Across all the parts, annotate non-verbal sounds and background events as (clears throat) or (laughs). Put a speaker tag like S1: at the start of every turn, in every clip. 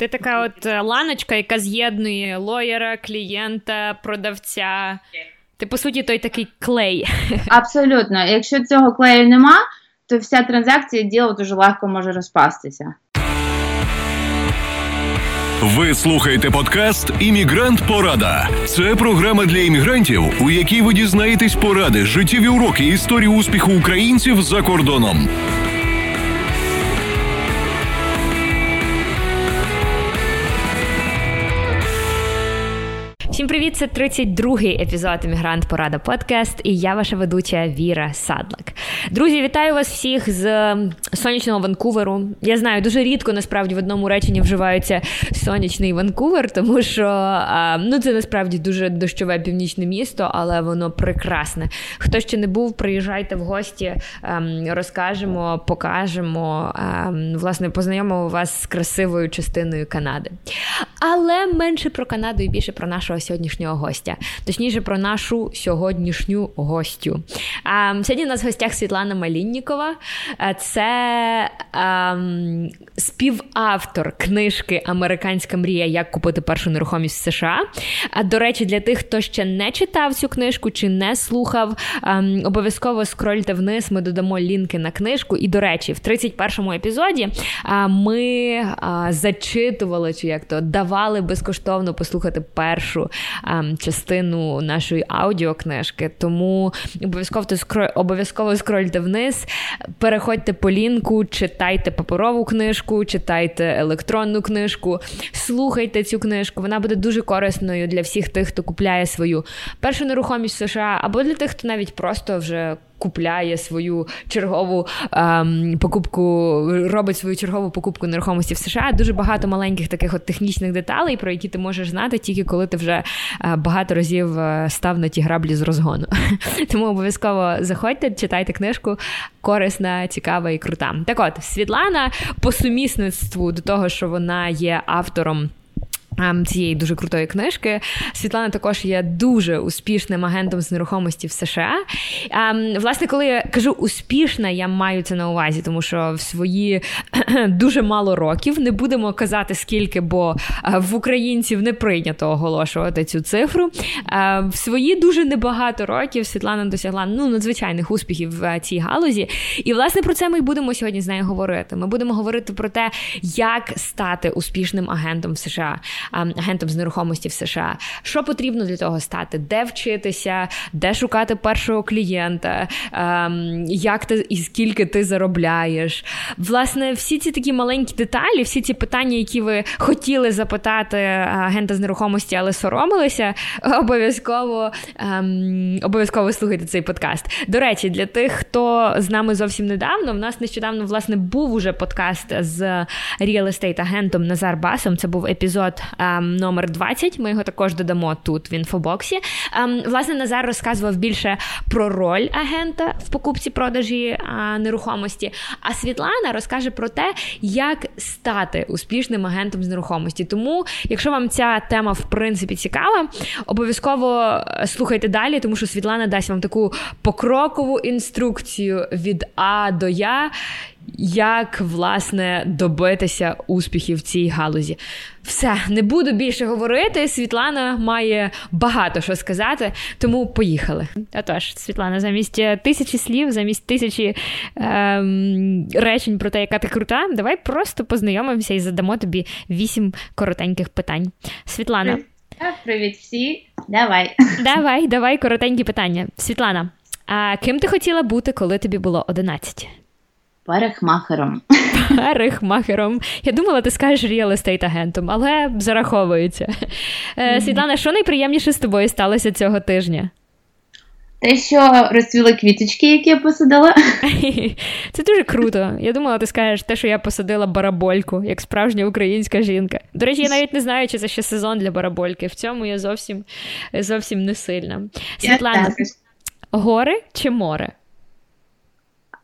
S1: Ти така от е, ланочка, яка з'єднує лоєра, клієнта, продавця. Ти, по суті, той такий клей. (laughs)
S2: Абсолютно. Якщо цього клею нема, то вся транзакція діло дуже легко може розпастися.
S3: Ви слухаєте подкаст Іммігрант Порада. Це програма для іммігрантів, у якій ви дізнаєтесь поради, життєві уроки, історії успіху українців за кордоном.
S1: Всім привіт! Це 32-й епізод Емігрант Порада Подкаст, і я ваша ведуча Віра Садлик. Друзі, вітаю вас всіх з сонячного Ванкуверу. Я знаю, дуже рідко насправді в одному реченні вживається сонячний Ванкувер, тому що ну це насправді дуже дощове північне місто, але воно прекрасне. Хто ще не був, приїжджайте в гості, ем, розкажемо, покажемо, ем, власне, познайомимо вас з красивою частиною Канади. Але менше про Канаду і більше про нашого сьогоднішнього гостя, точніше про нашу сьогоднішню гостю. А, Сьогодні у нас в гостях Світлана Маліннікова, це а, співавтор книжки Американська мрія, як купити першу нерухомість в США. А до речі, для тих, хто ще не читав цю книжку чи не слухав, а, обов'язково скрольте вниз. Ми додамо лінки на книжку. І, до речі, в 31-му епізоді ми зачитували чи як то давали безкоштовно послухати першу частину нашої аудіокнижки. Тому обов'язково обов'язково скрольте вниз, переходьте по лінку, читайте паперову книжку, читайте електронну книжку, слухайте цю книжку. Вона буде дуже корисною для всіх тих, хто купляє свою першу нерухомість в США, або для тих, хто навіть просто вже купляє свою чергову ем, покупку, робить свою чергову покупку нерухомості в США. Дуже багато маленьких таких от технічних деталей, про які ти можеш знати тільки коли ти вже е, багато разів е, став на ті граблі з розгону. (laughs) Тому обов'язково заходьте, читайте книжку, корисна, цікава і крута. Так от Світлана по сумісництву до того, що вона є автором. Ем, цієї дуже крутої книжки. Світлана також є дуже успішним агентом з нерухомості в США. Ем, власне, коли я кажу успішна, я маю це на увазі, тому що в свої (clears throat) дуже мало років не будемо казати скільки, бо е, в українців не прийнято оголошувати цю цифру. Ем, в свої дуже небагато років Світлана досягла ну, надзвичайних успіхів в цій галузі. І власне про це ми й будемо сьогодні з нею говорити. Ми будемо говорити про те, як стати успішним агентом в США агентом з нерухомості в США. Що потрібно для того стати? Де вчитися, де шукати першого клієнта, як ти і скільки ти заробляєш? Власне, всі ці такі маленькі деталі, всі ці питання, які ви хотіли запитати агента з нерухомості, але соромилися, обов'язково обов'язково слухайте цей подкаст. До речі, для тих, хто з нами зовсім недавно, в нас нещодавно власне був уже подкаст з Real Estate агентом Назар Басом. Це був епізод ем, номер 20. Ми його також додамо тут в інфобоксі. Ем, власне, Назар розказував більше про роль агента в покупці продажі е, нерухомості. А Світлана розкаже про те, як стати успішним агентом з нерухомості. Тому, якщо вам ця тема в принципі цікава, обов'язково е, слухайте далі, тому що Світлана дасть вам таку покрокову інструкцію від А до Я як власне добитися успіхів в цій галузі. Все, не буду більше говорити. Світлана має багато що сказати, тому поїхали. Отож, Світлана, замість тисячі слів, замість тисячі ем, речень про те, яка ти крута, давай просто познайомимося і задамо тобі вісім коротеньких питань. Світлана.
S2: Привіт всі, давай. (laughs)
S1: Давай, давай коротенькі питання. Світлана, а ким ти хотіла бути, коли тобі було 11?
S2: Парикмахером.
S1: Парикмахером. Я думала, ти скажеш real estate агентом, але зараховується. Mm-hmm. Світлана, що найприємніше з тобою сталося цього тижня?
S2: Те, що розцвіли квіточки, які я посадила. (laughs)
S1: Це дуже круто. Я думала, ти скажеш те, що я посадила барабольку, як справжня українська жінка. До речі, я навіть не знаю, чи це ще сезон для барабольки. В цьому я зовсім зовсім не сильна. Світлана, гори чи море?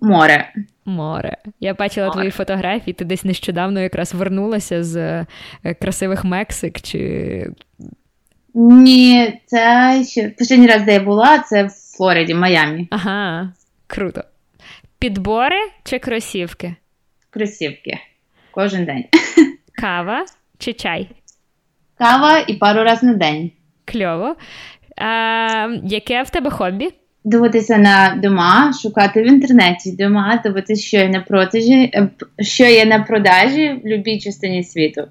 S2: Море.
S1: Море. Я бачила Море. твої фотографії, ти десь нещодавно якраз вернулася з е, красивих Мексик. чи...
S2: Ні, це ще останній раз, де я була, це в Флориді, Майамі.
S1: Ага, круто. Підбори чи кросівки?
S2: Кросівки. Кожен день. (laughs)
S1: Кава чи чай?
S2: Кава і пару разів на день.
S1: Кльово. А, Яке в тебе хобі?
S2: Дивитися на дома, шукати в інтернеті дома, дивитися, що є на продажі, е, що є на продажі в будь-якій частині світу.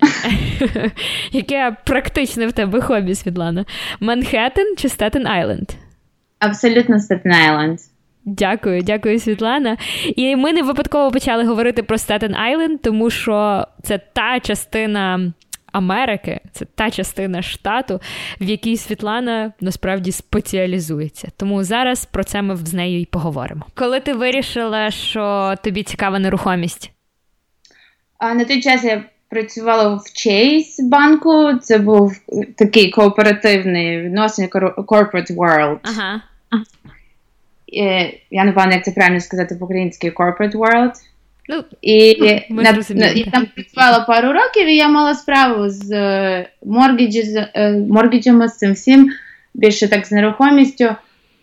S2: (laughs)
S1: Яке практичне в тебе хобі, Світлана? Манхеттен чи Статен Айленд?
S2: Абсолютно Статен Айленд.
S1: Дякую, дякую, Світлана. І ми не випадково почали говорити про Статен Айленд, тому що це та частина Америки, це та частина штату, в якій Світлана насправді спеціалізується. Тому зараз про це ми з нею і поговоримо. Коли ти вирішила, що тобі цікава нерухомість?
S2: А на той час я працювала в Chase банку. Це був такий кооперативний відносини corporate world.
S1: Ага.
S2: Я не пам'ятаю, як це правильно сказати по-українськи corporate world.
S1: Ну,
S2: і ми на, на, я там працювала пару років, і я мала справу з моргіджами, з цим всім, більше так з нерухомістю,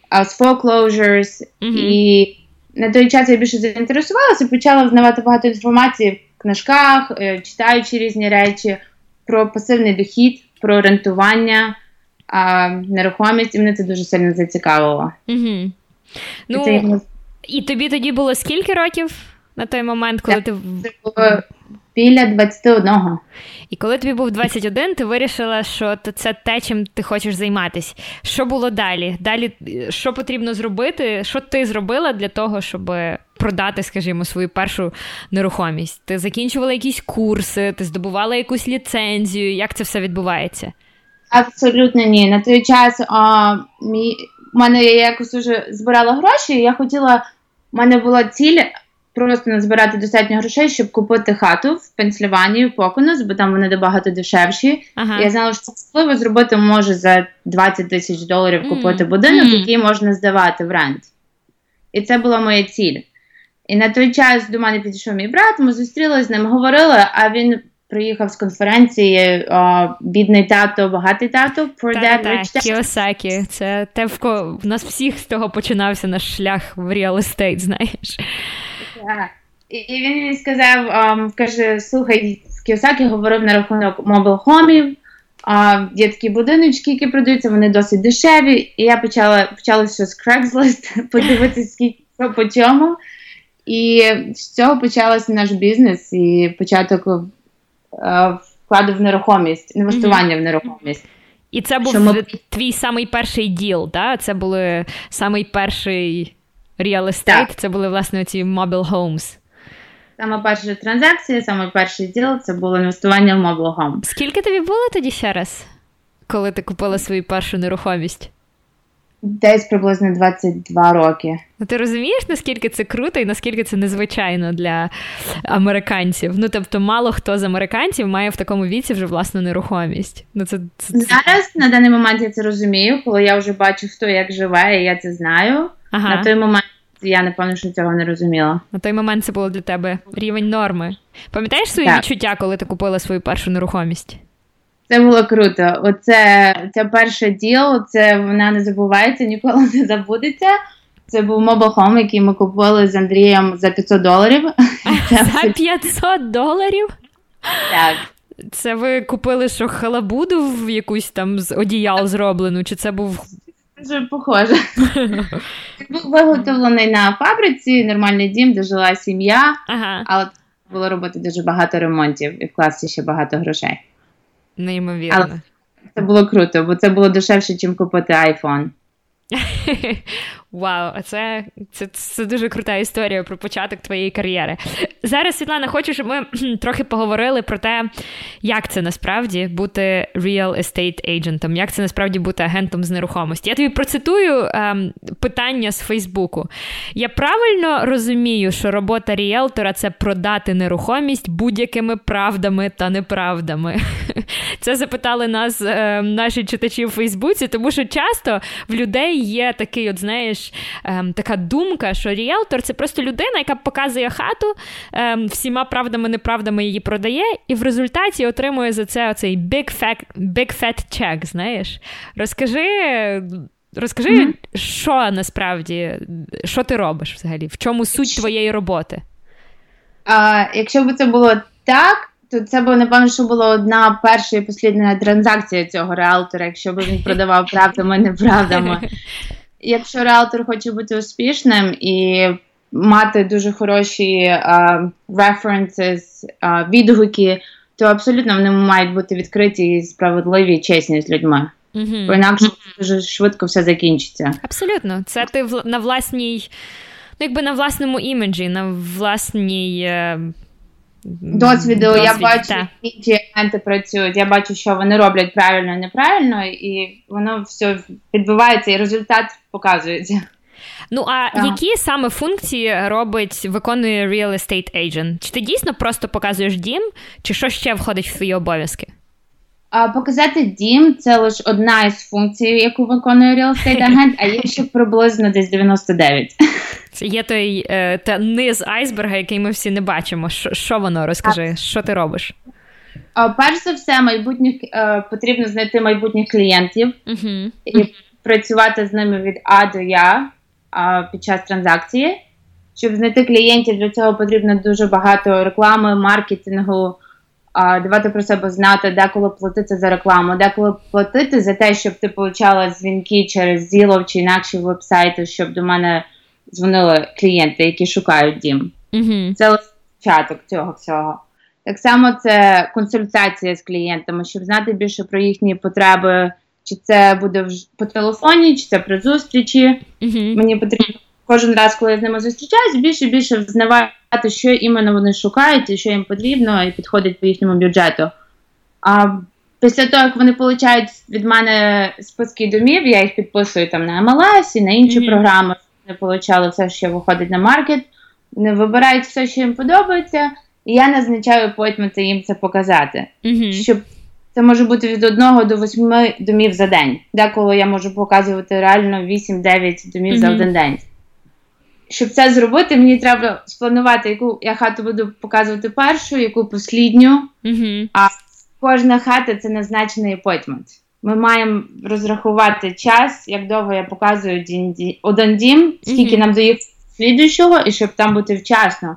S2: а з foreclosures. Mm-hmm. І на той час я більше заінтересувалася, почала взнавати багато інформації в книжках, читаючи різні речі про пасивний дохід, про орієнтування, а, нерухомість, і мене це дуже сильно зацікавило.
S1: Mm-hmm. Ну, і, це... і тобі тоді було скільки років? На той момент, коли
S2: так,
S1: ти
S2: було біля 21.
S1: І коли тобі був 21, ти вирішила, що це те, чим ти хочеш займатися. Що було далі? Далі що потрібно зробити? Що ти зробила для того, щоб продати, скажімо, свою першу нерухомість? Ти закінчувала якісь курси, ти здобувала якусь ліцензію? Як це все відбувається?
S2: Абсолютно ні. На той час а, мій, у мене я якось уже збирала гроші, і я хотіла. У мене була ціль просто назбирати достатньо грошей, щоб купити хату в Пенсільванії, в Поконус, бо там вони набагато дешевші. Ага. Я знала, що це можливо зробити може за 20 тисяч доларів купити mm. будинок, mm. який можна здавати в рент. І це була моя ціль. І на той час до мене підійшов мій брат, ми зустрілися з ним, говорили, а він. Приїхав з конференції о, бідний тато, багатий тато
S1: Poor Dad, Rich Dad. Кіосакі. Це те, в нас всіх з того починався наш шлях в real estate, знаєш.
S2: І він мені сказав, каже, слухай, Кіосакі говорив на рахунок мобілхомів, а є такі будиночки, які продаються, вони досить дешеві. І я почала почала все з Craigslist, (laughs) подивитися, скільки по чому. І з цього почався наш бізнес і початок uh, вкладу в нерухомість, інвестування mm-hmm. в нерухомість.
S1: І це був ми... твій самий перший діл, да? Це був самий перший real estate, так. це були власне ці mobile homes.
S2: Саме перша транзакція, саме перший діл це було інвестування в mobile home.
S1: Скільки тобі було тоді ще раз, коли ти купила свою першу нерухомість?
S2: Десь приблизно 22 роки.
S1: Ну, ти розумієш, наскільки це круто і наскільки це незвичайно для американців? Ну, тобто, мало хто з американців має в такому віці вже власну нерухомість. Ну, це, це,
S2: Зараз на даний момент я це розумію, коли я вже бачу, хто як живе, і я це знаю. Ага. На той момент я напевно, що цього не розуміла.
S1: На той момент це було для тебе рівень норми. Пам'ятаєш свої так. відчуття, коли ти купила свою першу нерухомість?
S2: Це було круто. Оце це перше діло, це вона не забувається, ніколи не забудеться. Це був мобохом, який ми купили з Андрієм за 500 доларів. (laughs)
S1: За 500 доларів?
S2: Так.
S1: Це ви купили що халабуду в якусь там з одіял зроблену? Чи це був
S2: Дуже похоже. (laughs) Був виготовлений на фабриці, нормальний дім, де жила сім'я, ага. але було робити дуже багато ремонтів і вкласти ще багато грошей.
S1: Неймовірно. Але
S2: це було круто, бо це було дешевше, ніж купити iPhone. (laughs)
S1: Вау, а це, це це, дуже крута історія про початок твоєї кар'єри. Зараз, Світлана, хочу, щоб ми трохи поговорили про те, як це насправді бути real estate agentом, як це насправді бути агентом з нерухомості. Я тобі процитую ем, питання з Фейсбуку. Я правильно розумію, що робота ріелтора це продати нерухомість будь-якими правдами та неправдами. (laughs) Це запитали нас ем, наші читачі в Фейсбуці, тому що часто в людей є такий, от знаєш, ем, така думка, що ріелтор це просто людина, яка показує хату, ем, всіма правдами, неправдами її продає, і в результаті отримує за це оцей big fat, big fat check, знаєш. Розкажи. Розкажи, mm-hmm. що насправді, що ти робиш взагалі? В чому суть твоєї роботи?
S2: А, Якщо б це було так, то це б, напевно, що була одна перша і послідна транзакція цього реалтора, якщо б він продавав (laughs) правдами, неправдами. (laughs) Якщо реалтор хоче бути успішним і мати дуже хороші uh, references, uh, відгуки, то абсолютно вони мають бути відкриті і справедливі і чесні з людьми.
S1: Угу.
S2: Бо інакше дуже швидко все закінчиться.
S1: Абсолютно, це ти на власній, ну якби на власному іміджі, на власній.
S2: Досвіду, Досвід, я бачу, та. інші агенти працюють, я бачу, що вони роблять правильно і неправильно, і воно все відбувається, і результат показується.
S1: Ну а ага. які саме функції робить, виконує real estate agent? Чи ти дійсно просто показуєш дім, чи що ще входить в твої обов'язки?
S2: А, Показати дім це лише одна із функцій, яку виконує real estate агент, а є ще приблизно десь 99.
S1: Це є той е, та низ айсберга, який ми всі не бачимо. Що, що воно розкажи? Що ти робиш?
S2: А, перш за все, майбутніх е, потрібно знайти майбутніх клієнтів
S1: uh
S2: і працювати з ними від А до Я під час транзакції. Щоб знайти клієнтів, для цього потрібно дуже багато реклами, маркетингу, давати про себе знати, деколи платити за рекламу, деколи платити за те, щоб ти отримала дзвінки через Zillow чи інакші вебсайти, щоб до мене дзвонили клієнти, які шукають дім.
S1: Mm-hmm.
S2: Це початок цього всього. Так само це консультація з клієнтами, щоб знати більше про їхні потреби, чи це буде по телефоні, чи це при зустрічі.
S1: Mm-hmm.
S2: Мені потрібно кожен раз, коли я з ними зустрічаюсь, більше і більше взнавати, що іменно вони шукають і що їм потрібно, і підходить по їхньому бюджету. А після того, як вони отримують від мене списки домів, я їх підписую там на MLS і на інші mm-hmm. програми. Вони отримали все, що виходить на маркет, вони вибирають все, що їм подобається, і я назначаю апойтменти їм це показати.
S1: Mm-hmm.
S2: Щоб це може бути від одного до восьми домів за день. Деколи я можу показувати реально 8-9 домів mm-hmm. за один день щоб це зробити, мені треба спланувати, яку я хату буду показувати першу, яку послідню.
S1: Mm-hmm.
S2: А кожна хата це назначений апойтмент. Ми маємо розрахувати час, як довго я показую один дім, скільки mm-hmm. нам доїхати слідуючого, і щоб там бути вчасно.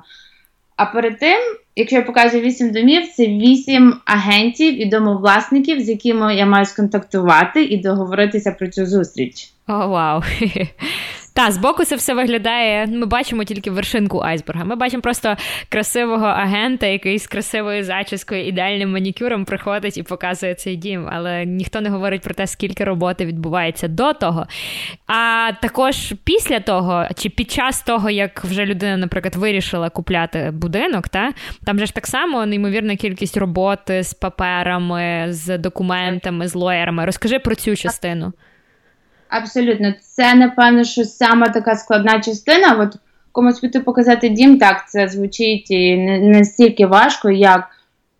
S2: А перед тим, якщо я показую 8 домів, це 8 агентів і домовласників, з якими я маю сконтактувати і договоритися про цю зустріч.
S1: О, oh, вау! Wow. (laughs) Та, збоку це все виглядає. Ми бачимо тільки вершинку айсберга. Ми бачимо просто красивого агента, який з красивою зачіскою, ідеальним манікюром приходить і показує цей дім. Але ніхто не говорить про те, скільки роботи відбувається до того. А також після того, чи під час того, як вже людина, наприклад, вирішила купляти будинок, та там же ж так само неймовірна кількість роботи з паперами, з документами, з lawyer ами. Розкажи про цю частину.
S2: Абсолютно, це напевно, що саме така складна частина. От комусь піти показати дім, так це звучить і не, не стільки важко, як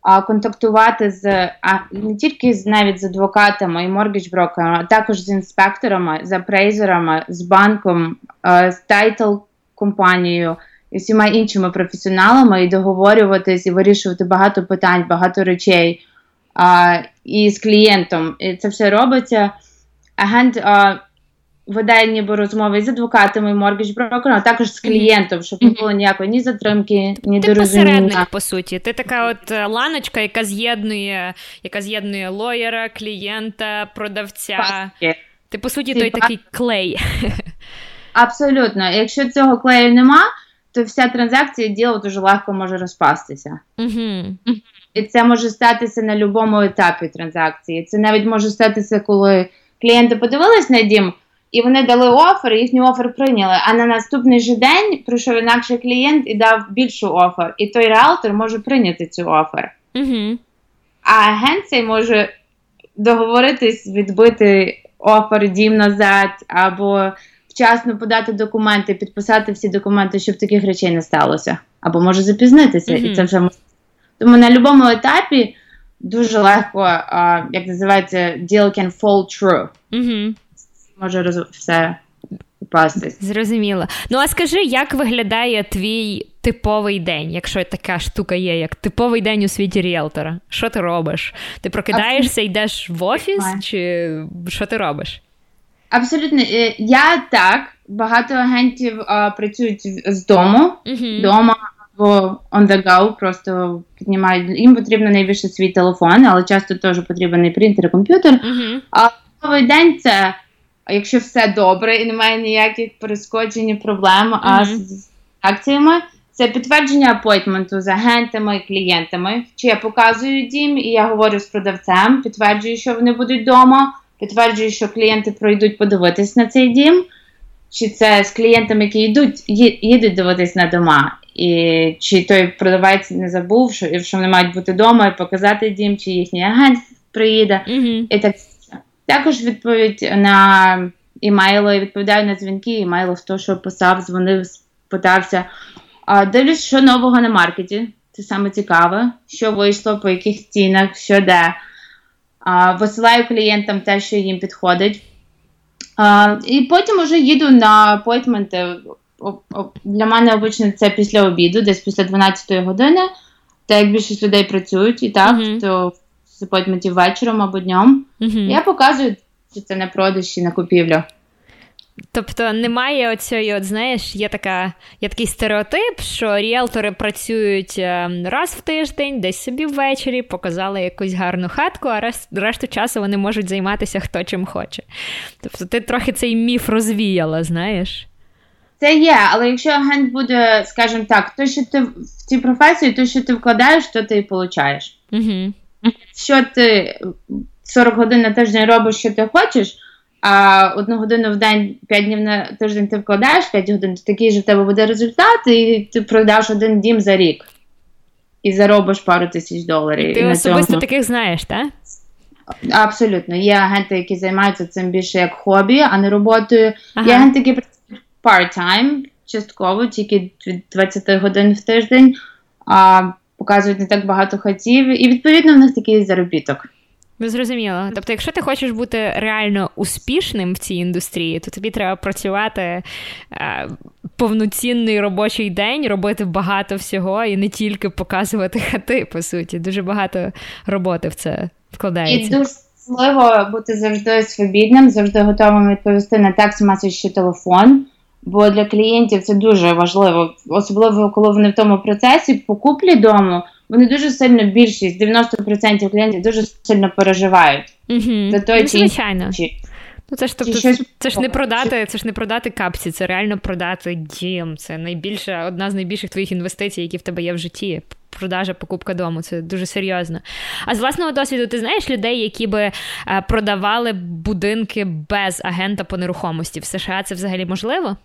S2: а, контактувати з а не тільки з навіть з адвокатами і mortgage -брокерами, а також з інспекторами, з appraiser ами, з банком, а, з title компанією і всіма іншими професіоналами, і договорюватись і вирішувати багато питань, багато речей а, і з клієнтом. І це все робиться агент а, веде ніби розмови з адвокатами, моргідж брокером, а також з клієнтом, щоб не було ніякої ні затримки, ні
S1: Ти
S2: дорозуміння.
S1: посередник, по суті. Ти така от е, ланочка, яка з'єднує, яка з'єднує лоєра, клієнта, продавця.
S2: Паски.
S1: Ти, по суті, той такий клей.
S2: Абсолютно. Якщо цього клею нема, то вся транзакція діло дуже легко може розпастися.
S1: Угу.
S2: І це може статися на будь-якому етапі транзакції. Це навіть може статися, коли клієнти подивились на дім, і вони дали офер, їхній офер прийняли. А на наступний же день прийшов інакший клієнт і дав більшу офер. І той реалтор може прийняти цю офер.
S1: Угу.
S2: А агент цей може договоритись, відбити офер дім назад, або вчасно подати документи, підписати всі документи, щоб таких речей не сталося. Або може запізнитися, mm-hmm. і це вже може. Тому на будь-якому етапі дуже легко, а, як називається, deal can fall true.
S1: Угу.
S2: Може роз... все упасти.
S1: Зрозуміло. Ну а скажи, як виглядає твій типовий день, якщо така штука є, як типовий день у світі ріелтора? Що ти робиш? Ти прокидаєшся, йдеш в офіс, чи що ти робиш?
S2: Абсолютно, е, я так. Багато агентів а, працюють з дому. Дома on the go, просто піднімають. Їм потрібно найбільше свій телефон, але часто теж потрібен і принтер, і комп'ютер.
S1: Угу.
S2: А новий день це, якщо все добре і немає ніяких перескочень, і проблем а
S1: Мгм.
S2: з, акціями, це підтвердження апойтменту з агентами і клієнтами. Чи я показую дім, і я говорю з продавцем, підтверджую, що вони будуть вдома, підтверджую, що клієнти пройдуть подивитись на цей дім. Чи це з клієнтами, які йдуть, їдуть дивитись на дома, і чи той продавець не забув, що, що вони мають бути вдома і показати дім, чи їхній агент приїде
S1: Угу.
S2: і так. Також відповідь на імейли, відповідаю на дзвінки, імейли, хто що писав, дзвонив, питався. А, дивлюсь, що нового на маркеті. Це саме цікаве, що вийшло, по яких цінах, що де. А, висилаю клієнтам те, що їм підходить. А, і потім вже їду на апойтменти. Для мене обично це після обіду, десь після 12-ї години. Так як більшість людей працюють і так,
S1: Мгм.
S2: то з апойтментів вечором або днем.
S1: Угу.
S2: Я показую, чи це на продаж чи на купівлю.
S1: Тобто немає оцієї, от знаєш, є така, є такий стереотип, що ріелтори працюють е, раз в тиждень, десь собі ввечері, показали якусь гарну хатку, а рес- решту часу вони можуть займатися хто чим хоче. Тобто ти трохи цей міф розвіяла, знаєш?
S2: Це є, але якщо агент буде, скажімо так, то, що ти в цій професії, то, що ти вкладаєш, то ти і получаєш.
S1: Угу.
S2: Що ти 40 годин на тиждень робиш, що ти хочеш, а одну годину в день, 5 днів на тиждень ти вкладаєш 5 годин, то такий же в тебе буде результат, і ти продаш один дім за рік. І заробиш пару тисяч доларів.
S1: Ти
S2: і
S1: особисто
S2: цьому-
S1: таких знаєш, так?
S2: Абсолютно. Є агенти, які займаються цим більше як хобі, а не роботою.
S1: Ага.
S2: Є агенти, які працюють part-time, частково, тільки від 20 годин в тиждень, а показують не так багато хатів, і відповідно в них такий заробіток.
S1: Ну, зрозуміло. Тобто, якщо ти хочеш бути реально успішним в цій індустрії, то тобі треба працювати е, повноцінний робочий день, робити багато всього і не тільки показувати хати, по суті. Дуже багато роботи в це
S2: І дуже важливо бути завжди свобідним, завжди готовим відповісти на текст, меседж чи телефон. Бо для клієнтів це дуже важливо, особливо коли вони в тому процесі по куплі дому, вони дуже сильно більшість, 90% клієнтів дуже сильно переживають.
S1: Угу.
S2: За той
S1: ну,
S2: чи
S1: звичайно.
S2: Чи-
S1: Ну, це ж тобто,
S2: щось
S1: це ж не продати, це ж не продати капці, це реально продати дім. Це найбільша, одна з найбільших твоїх інвестицій, які в тебе є в житті. Продажа, покупка дому, це дуже серйозно. А з власного досвіду, ти знаєш людей, які би е, продавали будинки без агента по нерухомості в США? Це взагалі можливо?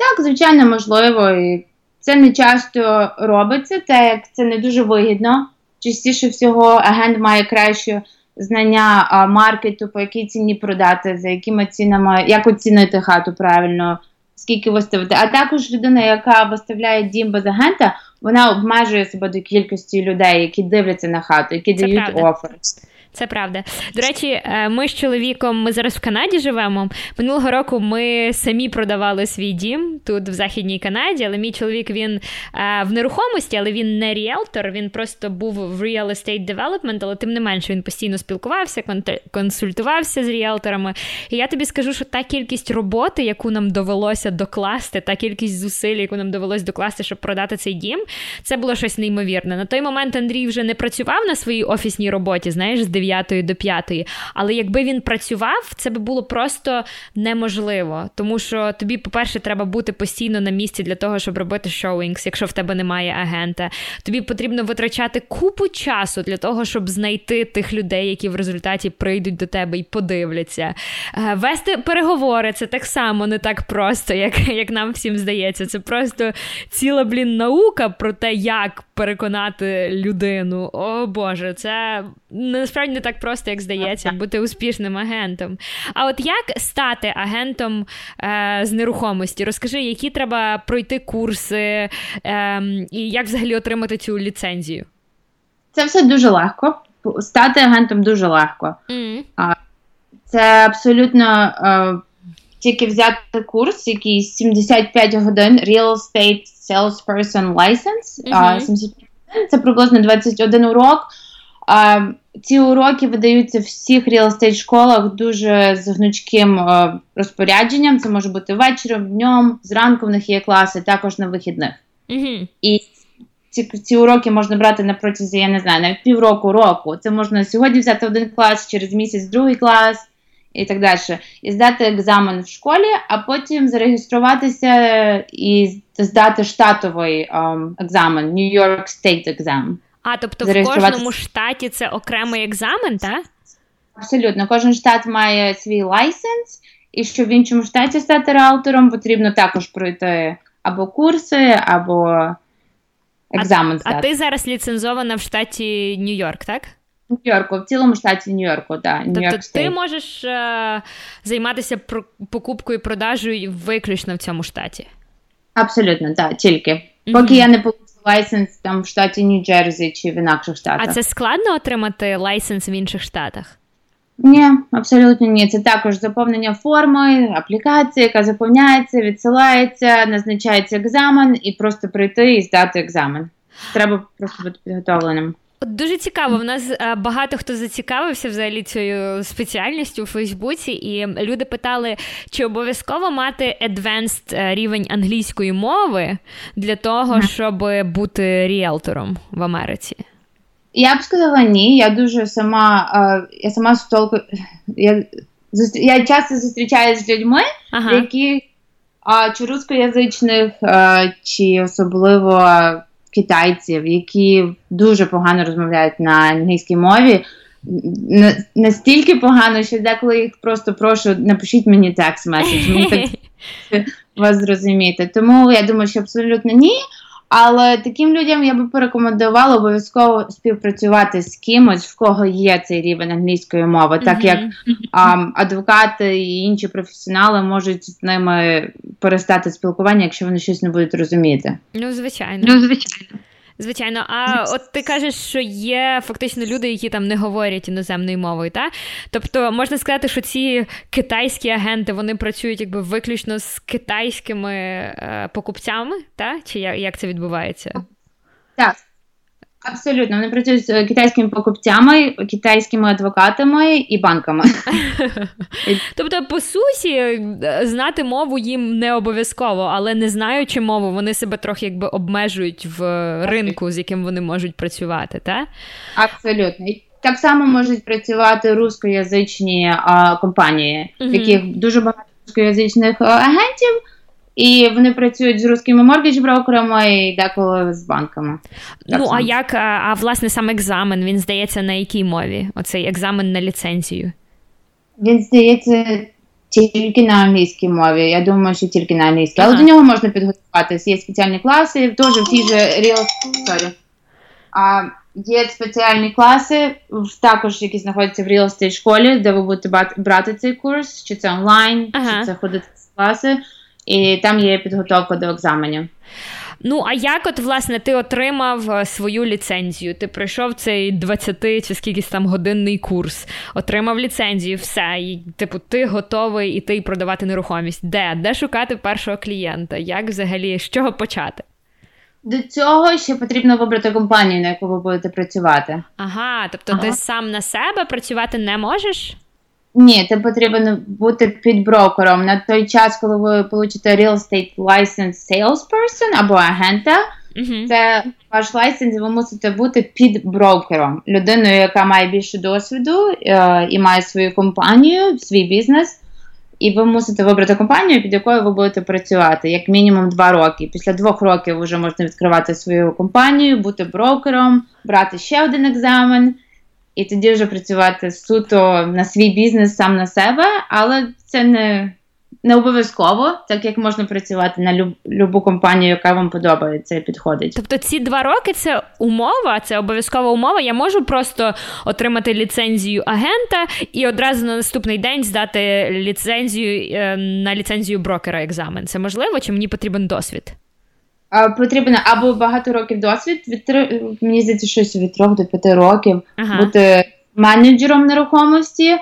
S2: Так, звичайно, можливо. І це не часто робиться, так як це не дуже вигідно. Частіше всього агент має краще знання а, маркету, по якій ціні продати, за якими цінами, як оцінити хату правильно, скільки виставити. А також людина, яка виставляє дім без агента, вона обмежує себе до кількості людей, які дивляться на хату, які
S1: Це
S2: дають
S1: правда.
S2: офер.
S1: Це правда. До речі, е, ми з чоловіком, ми зараз в Канаді живемо. Минулого року ми самі продавали свій дім тут в Західній Канаді, але мій чоловік він е, в нерухомості, але він не ріелтор, він просто був в real estate development, але тим не менше він постійно спілкувався, консультувався з ріелторами. І я тобі скажу, що та кількість роботи, яку нам довелося докласти, та кількість зусиль, яку нам довелося докласти, щоб продати цей дім, це було щось неймовірне. На той момент Андрій вже не працював на своїй офісній роботі, знаєш, з 9 до 5. Але якби він працював, це би було просто неможливо. Тому що тобі, по-перше, треба бути постійно на місці для того, щоб робити шоуінгс, якщо в тебе немає агента. Тобі потрібно витрачати купу часу для того, щоб знайти тих людей, які в результаті прийдуть до тебе і подивляться. Е, Вести переговори це так само не так просто, як, як нам всім здається. Це просто ціла блін наука про те, як переконати людину. О Боже, це насправді не так просто, як здається, (laughs) бути успішним агентом. А от як стати агентом е, з нерухомості? Розкажи, які треба пройти курси, е, і як взагалі отримати цю ліцензію?
S2: Це все дуже легко. Стати агентом дуже легко.
S1: Mm.
S2: Це абсолютно е, тільки взяти курс, який 75 годин Real Estate Salesperson License.
S1: Мгм.
S2: а, 75 годин, це приблизно 21 урок. А, ці уроки видаються в всіх real estate школах дуже з гнучким е, розпорядженням. Це може бути вечором, днем, зранку в них є класи, також на вихідних.
S1: Угу.
S2: І ці ці уроки можна брати на протязі, я не знаю, навіть півроку року. Це можна сьогодні взяти один клас, через місяць другий клас і так далі. І здати екзамен в школі, а потім зареєструватися і здати штатовий um, екзамен, New York State Exam.
S1: А, тобто в кожному штаті це окремий екзамен, так?
S2: Абсолютно, кожен штат має свій license, і щоб в іншому штаті стати реалтором, потрібно також пройти або курси, або екзамен.
S1: А, а ти зараз ліцензована в штаті Нью-Йорк, так?
S2: Нью-Йорку, в цілому штаті Нью-Йорку, так.
S1: Тобто ти можеш е- займатися покупкою і продажею виключно в цьому штаті?
S2: Абсолютно, так, тільки. Mm-hmm. Поки я не licensed там в штаті Нью-Джерсі чи в інакших штатах.
S1: А це складно отримати license в інших штатах?
S2: Ні, абсолютно ні. Це також заповнення форми, аплікації, яка заповняється, відсилається, назначається екзамен і просто прийти і здати екзамен. Треба просто бути підготовленим.
S1: Дуже цікаво. В нас е, багато хто зацікавився взагалі цією спеціальністю у Фейсбуці, і люди питали, чи обов'язково мати advanced е, рівень англійської мови для того, щоб бути ріелтором в Америці.
S2: Я б сказала ні. Я дуже сама, е, я сама столку. Я я часто зустрічаюся з людьми, ага. які а, чи рускоязичних, а, чи особливо китайців, які дуже погано розмовляють на англійській мові. Настільки погано, що деколи їх просто прошу, напишіть мені текст меседж, мені так (laughs) вас зрозуміти. Тому я думаю, що абсолютно ні. Але таким людям я би порекомендувала обов'язково співпрацювати з кимось, в кого є цей рівень англійської мови, так як а, адвокати і інші професіонали можуть з ними перестати спілкування, якщо вони щось не будуть розуміти.
S1: Ну, звичайно. Ну, звичайно. Звичайно, а от ти кажеш, що є фактично люди, які там не говорять іноземною мовою, та? Тобто можна сказати, що ці китайські агенти вони працюють якби виключно з китайськими е, покупцями, та? Чи як, це відбувається?
S2: Так. Абсолютно, вони працюють з китайськими покупцями, китайськими адвокатами і банками. (laughs)
S1: Тобто, по суті, знати мову їм не обов'язково, але не знаючи мову, вони себе трохи якби обмежують в ринку, з яким вони можуть працювати, так?
S2: Абсолютно. Так само можуть працювати рускоязичні а, компанії, в яких дуже багато рускоязичних агентів. І вони працюють з русскими моргідж-брокерами і деколи з банками.
S1: Так ну, само. а як, а власне сам екзамен, він здається на якій мові? Оцей екзамен на ліцензію?
S2: Він здається тільки на англійській мові. Я думаю, що тільки на англійській. Ага. Але до нього можна підготуватися. Є спеціальні класи, теж в тій же Real... Sorry. А, Є спеціальні класи, також які знаходяться в Real Estate школі, де ви будете брати цей курс, чи це онлайн, ага. чи це ходити в класи і там є підготовка до екзаменів.
S1: Ну, а як, от, власне, ти отримав е, свою ліцензію? Ти пройшов цей 20 чи скількись там годинний курс, отримав ліцензію, все. І, Типу, ти готовий іти і продавати нерухомість. Де? Де шукати першого клієнта? Як взагалі з чого почати?
S2: До цього ще потрібно вибрати компанію, на яку ви будете працювати.
S1: Ага, тобто ага. ти сам на себе працювати не можеш?
S2: Ні, ти потрібен бути під брокером. На той час, коли ви получите Real Estate License Salesperson або агента, uh-huh. це ваш лайсенс, ви мусите бути під брокером, людиною, яка має більше досвіду е, і має свою компанію, свій бізнес. І ви мусите вибрати компанію, під якою ви будете працювати як мінімум два роки. Після двох років ви вже можете відкривати свою компанію, бути брокером, брати ще один екзамен і тоді вже працювати суто на свій бізнес сам на себе, але це не не обов'язково, так як можна працювати на люб, любу компанію, яка вам подобається і підходить.
S1: Тобто ці два роки це умова, це обов'язкова умова. Я можу просто отримати ліцензію агента і одразу на наступний день здати ліцензію е, на ліцензію брокера екзамен. Це можливо, чи мені потрібен досвід?
S2: Потрібно або багато років досвід, від три, мені здається, щось від трьох до п'яти років ага. бути менеджером нерухомості,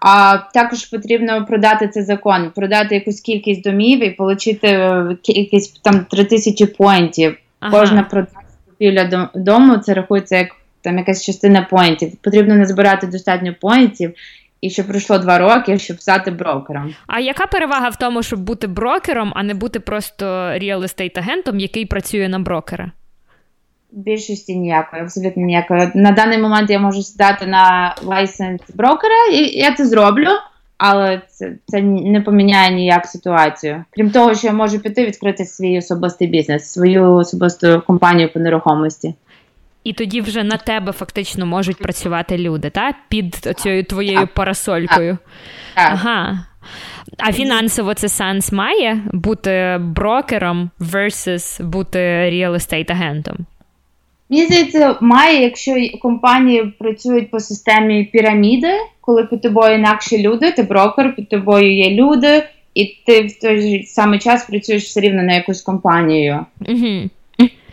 S2: а також потрібно продати цей закон, продати якусь кількість домів і отримати е, якісь там три тисячі поінтів. Ага. Кожна продажа купівля дому це рахується як там якась частина поінтів. Потрібно назбирати достатньо поінтів і що пройшло два роки, щоб стати брокером.
S1: А яка перевага в тому, щоб бути брокером, а не бути просто real estate агентом який працює на брокера?
S2: більшості ніякої, абсолютно ніякої. На даний момент я можу здати на лайсенс брокера, і я це зроблю, але це це не поміняє ніяк ситуацію. Крім того, що я можу піти відкрити свій особистий бізнес, свою особисту компанію по нерухомості.
S1: І тоді вже на тебе фактично можуть працювати люди, так? Під цією твоєю парасолькою. Ага. А фінансово це сенс має бути брокером versus бути real estate агентом?
S2: Мені здається, має, якщо компанії працюють по системі піраміди, коли під тобою інакші люди, ти брокер, під тобою є люди, і ти в той самий час працюєш все рівно на якусь компанію.
S1: Угу.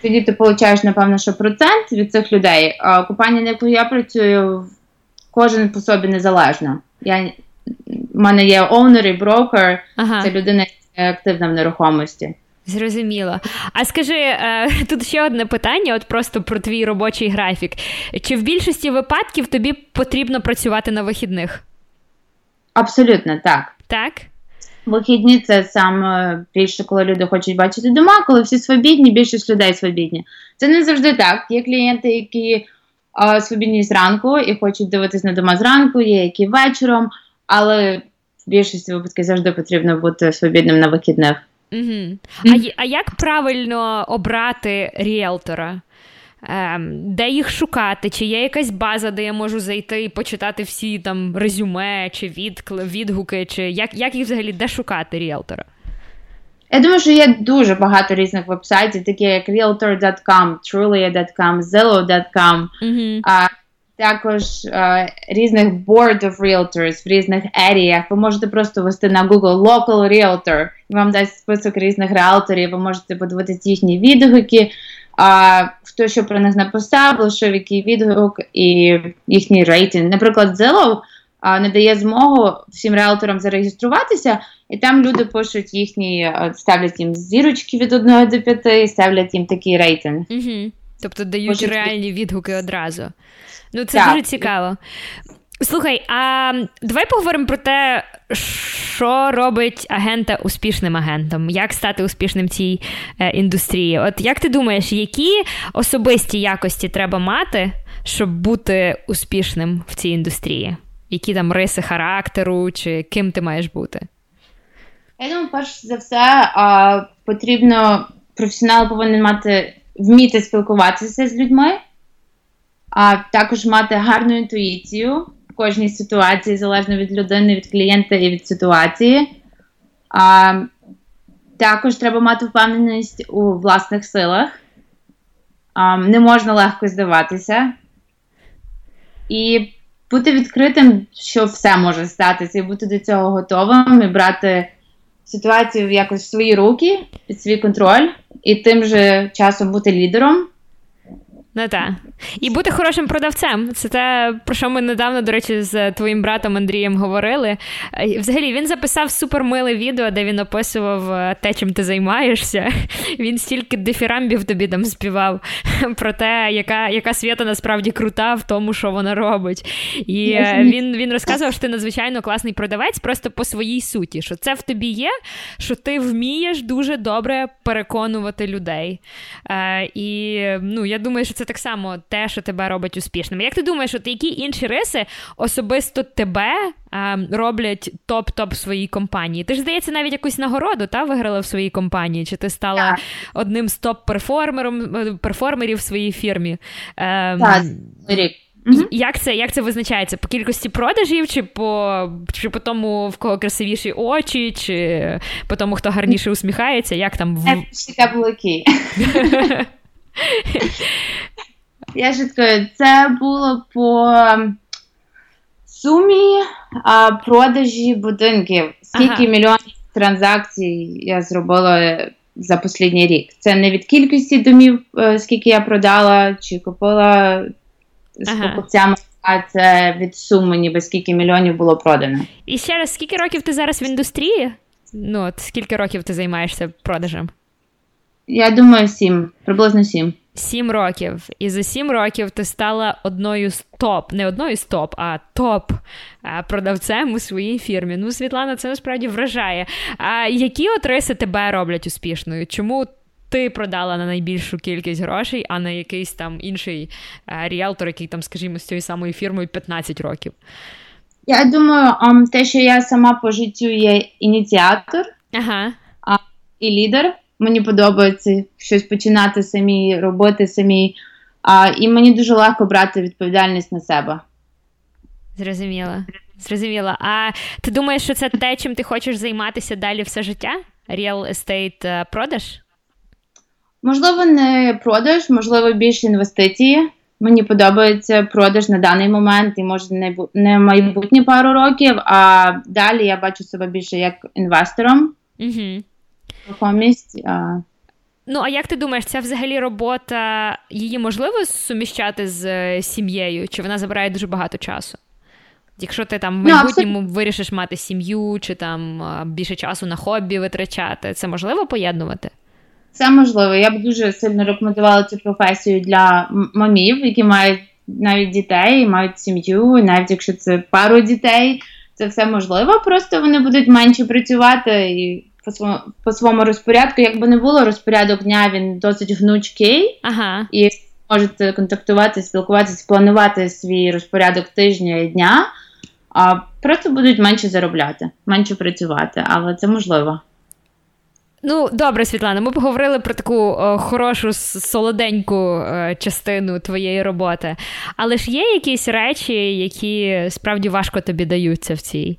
S2: Тоді ти отримуєш, напевно, що процент від цих людей. А компанія, на яку я працюю, кожен по собі незалежно. Я, У мене є оунер і брокер, ага. це людина активна в нерухомості.
S1: Зрозуміло. А скажи, е, (laughs) тут ще одне питання: от просто про твій робочий графік. Чи в більшості випадків тобі потрібно працювати на вихідних?
S2: Абсолютно так.
S1: Так?
S2: Вихідні це саме більше, коли люди хочуть бачити дома, коли всі свобідні, більшість людей свобідні. Це не завжди так. Є клієнти, які а, свобідні зранку і хочуть дивитись на дома зранку, є які вечором, але в більшості випадків завжди потрібно бути свобідним на вихідних.
S1: Угу. А а як правильно обрати ріелтора? Ем, Де їх шукати? Чи є якась база, де я можу зайти і почитати всі там резюме, чи відгуки, чи як як їх взагалі де шукати ріелтора?
S2: Я думаю, що є дуже багато різних вебсайтів, такі як realtor.com, trulia.com, zillow.com.
S1: Mm-hmm.
S2: А, також а, різних board of realtors в різних еріях. Ви можете просто ввести на Google Local Realtor, і вам дасть список різних реалторів, ви можете подивитися їхні відгуки а, хто що про них написав, лише який відгук і їхній рейтинг. Наприклад, Zillow а, не дає змогу всім реалторам зареєструватися, і там люди пишуть їхні, ставлять їм зірочки від 1 до 5, ставлять їм такий рейтинг.
S1: Угу. Тобто дають Пошуть... реальні відгуки одразу. Ну, це так. дуже цікаво. Слухай, а давай поговоримо про те, що робить агента успішним агентом, як стати успішним в цій е, індустрії. От як ти думаєш, які особисті якості треба мати, щоб бути успішним в цій індустрії? Які там риси характеру, чи ким ти маєш бути?
S2: Я думаю, перш за все, а, потрібно професіонал повинен мати вміти спілкуватися з людьми, а також мати гарну інтуїцію кожній ситуації, залежно від людини, від клієнта і від ситуації. А, Також треба мати впевненість у власних силах. А, Не можна легко здаватися. І бути відкритим, що все може статися, і бути до цього готовим, і брати ситуацію якось в свої руки, під свій контроль, і тим же часом бути лідером.
S1: Ну так. І бути хорошим продавцем. Це те, про що ми недавно, до речі, з твоїм братом Андрієм говорили. Взагалі, він записав супермиле відео, де він описував е, те, чим ти займаєшся. (laughs) Він стільки дифірамбів тобі там співав (laughs) про те, яка яка свята насправді крута в тому, що вона робить. І е, він він розказував, що ти надзвичайно класний продавець, просто по своїй суті, що це в тобі є, що ти вмієш дуже добре переконувати людей. Е, І ну, я думаю, що це так само те, що тебе робить успішним. Як ти думаєш, от які інші риси особисто тебе а, роблять топ-топ в своїй компанії? Ти ж здається, навіть якусь нагороду та виграла в своїй компанії? Чи ти стала так. одним з топ-перформером е, перформерів в своїй фірмі?
S2: Ем, так, рік.
S1: Mm-hmm. Як це як це визначається? По кількості продажів, чи по чи по тому, в кого красивіші очі, чи по тому, хто гарніше усміхається? Як там в...
S2: каблуки. (laughs) Я житкою, це було по сумі а, продажі будинків. Скільки ага. мільйонів транзакцій я зробила за останній рік? Це не від кількості домів, е, скільки я продала, чи купила з ага. покупцями, а це від суми, ніби скільки мільйонів було продано.
S1: І ще раз, скільки років ти зараз в індустрії? Ну, от скільки років ти займаєшся продажем?
S2: Я думаю, сім, приблизно сім.
S1: Сім років. І за сім років ти стала одною з топ, не одною з топ, а топ продавцем у своїй фірмі. Ну, Світлана, це насправді вражає. А які от риси тебе роблять успішною? Чому ти продала на найбільшу кількість грошей, а не якийсь там інший е, ріелтор, який там, скажімо, з цією самою фірмою 15 років?
S2: Я думаю, те, що я сама по життю є ініціатор ага. і лідер. Мені подобається щось починати самі, робити самі. А, І мені дуже легко брати відповідальність на себе.
S1: Зрозуміло. Зрозуміло. А ти думаєш, що це те, чим ти хочеш займатися далі все життя? Real estate е, продаж?
S2: Можливо, не продаж, можливо, більше інвестиції. Мені подобається продаж на даний момент, і може не не майбутні пару років, а далі я бачу себе більше як інвестором. Угу.
S1: А... Ну, а як ти думаєш, ця взагалі робота її можливо суміщати з е, сім'єю? Чи вона забирає дуже багато часу? Якщо ти там в ну, майбутньому no, вирішиш мати сім'ю, чи там більше часу на хобі витрачати, це можливо поєднувати?
S2: Це можливо. Я б дуже сильно рекомендувала цю професію для мамів, які мають навіть дітей, мають сім'ю, навіть якщо це пару дітей, це все можливо. Просто вони будуть менше працювати і по своєму по своєму розпорядку. Якби не було розпорядок дня, він досить гнучкий ага. і можете контактувати, спілкуватися, планувати свій розпорядок тижня і дня, а просто будуть менше заробляти, менше працювати, але це можливо.
S1: Ну, добре, Світлана, ми поговорили про таку о, хорошу, солоденьку о, частину твоєї роботи. Але ж є якісь речі, які справді важко тобі даються в цій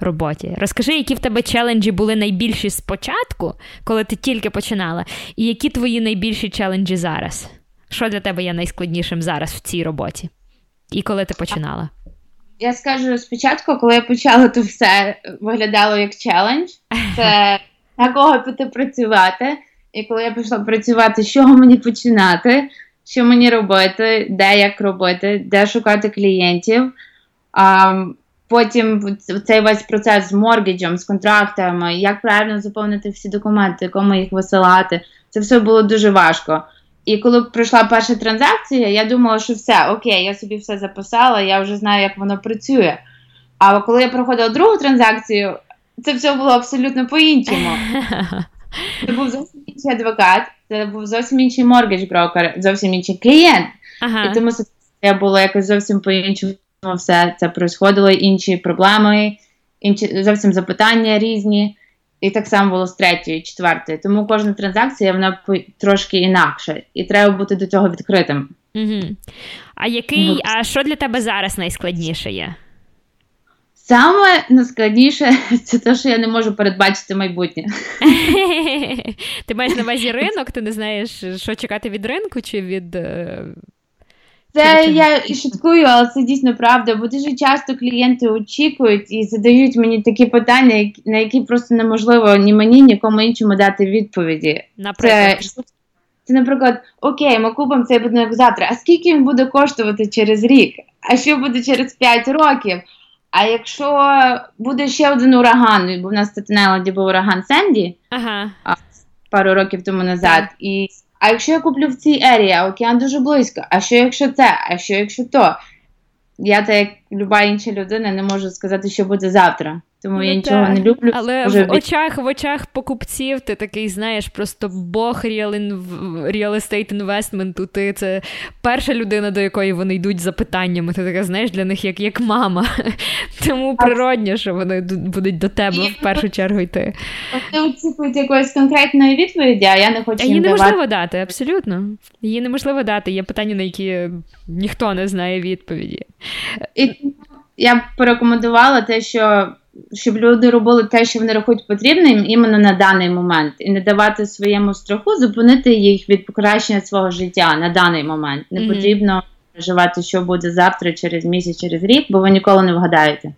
S1: роботі? Розкажи, які в тебе челенджі були найбільші спочатку, коли ти тільки починала, і які твої найбільші челенджі зараз? Що для тебе є найскладнішим зараз в цій роботі? І коли ти починала?
S2: Я скажу спочатку, коли я почала, то все виглядало як челендж. (laughs) Це на кого піти працювати. І коли я пішла працювати, з чого мені починати, що мені робити, де як робити, де шукати клієнтів. А, Потім цей весь процес з моргіджем, з контрактами, як правильно заповнити всі документи, кому їх висилати. Це все було дуже важко. І коли пройшла перша транзакція, я думала, що все, окей, я собі все записала, я вже знаю, як воно працює. А коли я проходила другу транзакцію, це все було абсолютно по-іншому. (laughs) Це був зовсім інший адвокат, це був зовсім інший моргідж брокер, зовсім інший клієнт. Ага. І тому це було якось зовсім по-іншому все це происходило, інші проблеми, інші зовсім запитання різні. І так само було з третьою, четвертою. Тому кожна транзакція вона трошки інакша, і треба бути до цього відкритим.
S1: Угу. А який, а що для тебе зараз найскладніше є?
S2: Саме найскладніше (laughs) це те, що я не можу передбачити майбутнє. (laughs)
S1: Ти маєш на увазі ринок, ти не знаєш, що чекати від ринку чи від.
S2: Це я шуткую, але це дійсно правда, бо дуже часто клієнти очікують і задають мені такі питання, на які просто неможливо ні мені, ні кому іншому дати відповіді.
S1: Наприклад.
S2: Це, це, наприклад, окей, ми купимо цей будинок завтра. А скільки він буде коштувати через рік? А що буде через 5 років? А якщо буде ще один ураган, бо в нас в Статенелоді був ураган Сенді ага. пару років тому назад. І а якщо я куплю в цій ерії, а океан дуже близько, а що якщо це, а що якщо то? Я, так як люба інша людина, не можу сказати, що буде завтра. Тому ну, я нічого так. не люблю.
S1: Але в очах в очах покупців ти такий, знаєш, просто Бог real estate інвестменту. Ти це перша людина, до якої вони йдуть за питаннями. Ти така знаєш для них як як мама. (laughs) Тому природньо, що вони будуть до тебе в першу чергу йти.
S2: Вони очікують якоїсь конкретної відповіді, а я не хочу.
S1: її неможливо дати, абсолютно. Її неможливо дати. Є питання, на які ніхто не знає відповіді.
S2: І я б порекомендувала те, що щоб люди робили те, що вони рахують потрібним іменно на даний момент, і не давати своєму страху зупинити їх від покращення свого життя на даний момент. Не потрібно переживати, що буде завтра, через місяць, через рік, бо ви ніколи не вгадаєте.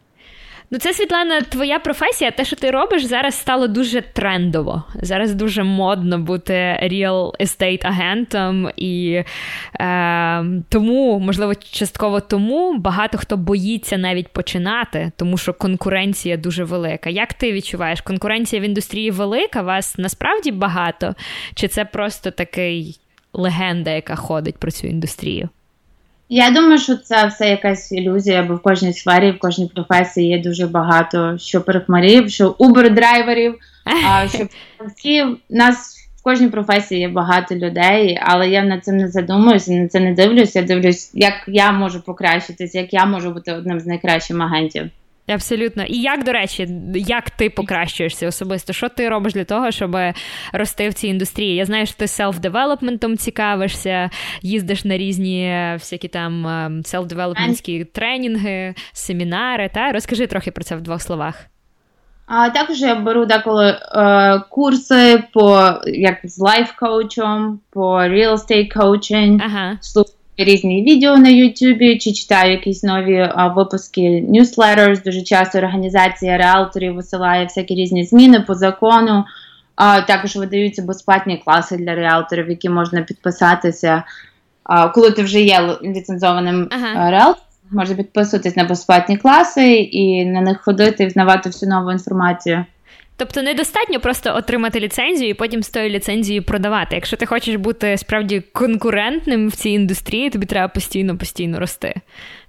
S1: Ну, це Світлана, твоя професія, те, що ти робиш, зараз стало дуже трендово. Зараз дуже модно бути real estate агентом, і е, тому, можливо, частково тому багато хто боїться навіть починати, тому що конкуренція дуже велика. Як ти відчуваєш? Конкуренція в індустрії велика? Вас насправді багато? Чи це просто такий легенда, яка ходить про цю індустрію?
S2: Я думаю, що це все якась ілюзія, бо в кожній сфері, в кожній професії є дуже багато що перехмарів, що убер-драйверів, (laughs) що всі нас в кожній професії є багато людей, але я над цим не задумуюся, на це не дивлюся. Я дивлюсь, як я можу покращитись, як я можу бути одним з найкращих агентів.
S1: Абсолютно. І як, до речі, як ти покращуєшся особисто? Що ти робиш для того, щоб рости в цій індустрії? Я знаю, що ти селф-девелопментом цікавишся, їздиш на різні всякі там селф-девелопментські тренінги, семінари. Та Розкажи трохи про це в двох словах.
S2: А також я беру деколи е, курси по як з лайф-коучем, по real estate coaching, ага. слухаю різні відео на Ютубі, чи читаю якісь нові а, випуски newsletters. Дуже часто організація реалторів висилає всякі різні зміни по закону. А, Також видаються безплатні класи для реалторів, які можна підписатися. А, Коли ти вже є ліцензованим ага. реалтором, можна підписуватись на безплатні класи і на них ходити і взнавати всю нову інформацію.
S1: Тобто недостатньо просто отримати ліцензію і потім з тою ліцензією продавати. Якщо ти хочеш бути справді конкурентним в цій індустрії, тобі треба постійно постійно рости.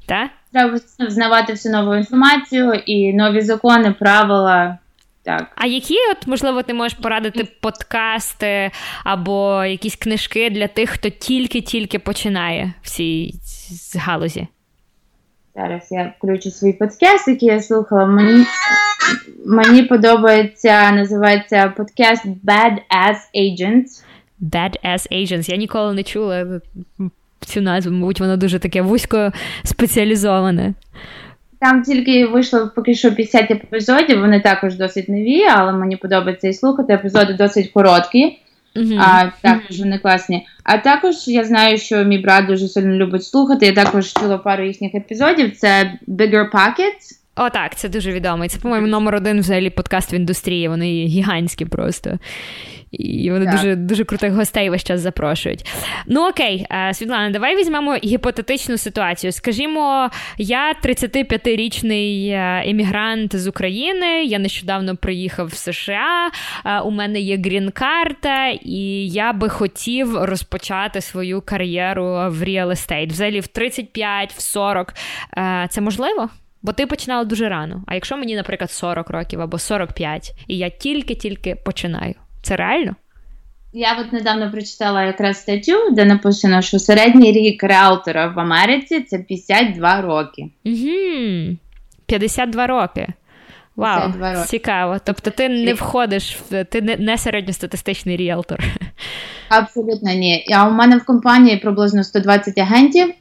S1: Так?
S2: Треба взнавати всю нову інформацію і нові закони, правила. Так.
S1: А які, от, можливо, ти можеш порадити подкасти або якісь книжки для тих, хто тільки-тільки починає в цій галузі?
S2: Зараз я включу свій подкаст, який я слухала. Мені мені подобається, називається подкаст Bad Ass Agents.
S1: Bad Ass Agents. Я ніколи не чула цю назву, мабуть, воно дуже таке вузько спеціалізоване.
S2: Там тільки вийшло поки що 50 епізодів, вони також досить нові, але мені подобається і слухати. Епізоди досить короткі. Mm-hmm. А, Також вони класні. А також я знаю, що мій брат дуже сильно любить слухати. Я також чула пару їхніх епізодів. Це Bigger Pockets.
S1: О, так, це дуже відомий. Це, по-моєму, номер один взагалі подкаст в індустрії. Вони гігантські просто. І вони дуже дуже крутих гостей весь час запрошують. Ну окей, е, Світлана, давай візьмемо гіпотетичну ситуацію. Скажімо, я 35-річний емігрант з України. Я нещодавно приїхав в США. Е, у мене є грін-карта, і я би хотів розпочати свою кар'єру в real estate. Взагалі в 35, в 40. Е, це можливо? Бо ти починала дуже рано. А якщо мені, наприклад, 40 років або 45, і я тільки-тільки починаю, це реально?
S2: Я от недавно прочитала якраз статтю, де написано, що середній рік реалтора в Америці це 52 роки.
S1: Угу. 52 роки. Вау, 52 роки. цікаво. Тобто ти не входиш в ти не, не середньостатистичний ріалтор.
S2: Абсолютно ні. А у мене в компанії приблизно 120 агентів,